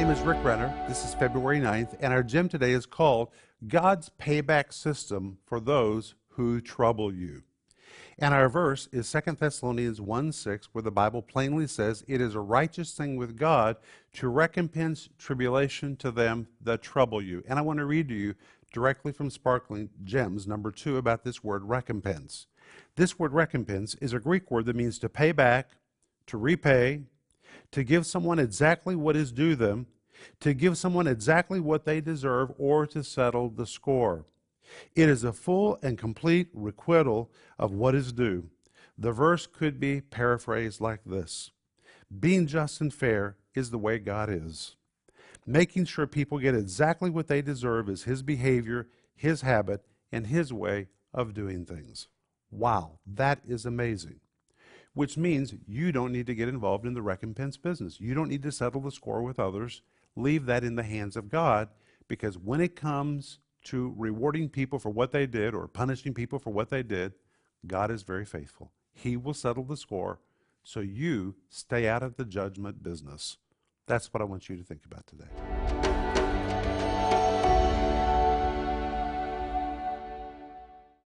Rick Renner. This is February 9th, and our gem today is called God's Payback System for Those Who Trouble You. And our verse is 2 Thessalonians 1 6, where the Bible plainly says, It is a righteous thing with God to recompense tribulation to them that trouble you. And I want to read to you directly from Sparkling Gems, number two, about this word recompense. This word recompense is a Greek word that means to pay back, to repay, to give someone exactly what is due them, to give someone exactly what they deserve, or to settle the score. It is a full and complete requital of what is due. The verse could be paraphrased like this Being just and fair is the way God is. Making sure people get exactly what they deserve is His behavior, His habit, and His way of doing things. Wow, that is amazing which means you don't need to get involved in the recompense business. You don't need to settle the score with others. Leave that in the hands of God because when it comes to rewarding people for what they did or punishing people for what they did, God is very faithful. He will settle the score so you stay out of the judgment business. That's what I want you to think about today.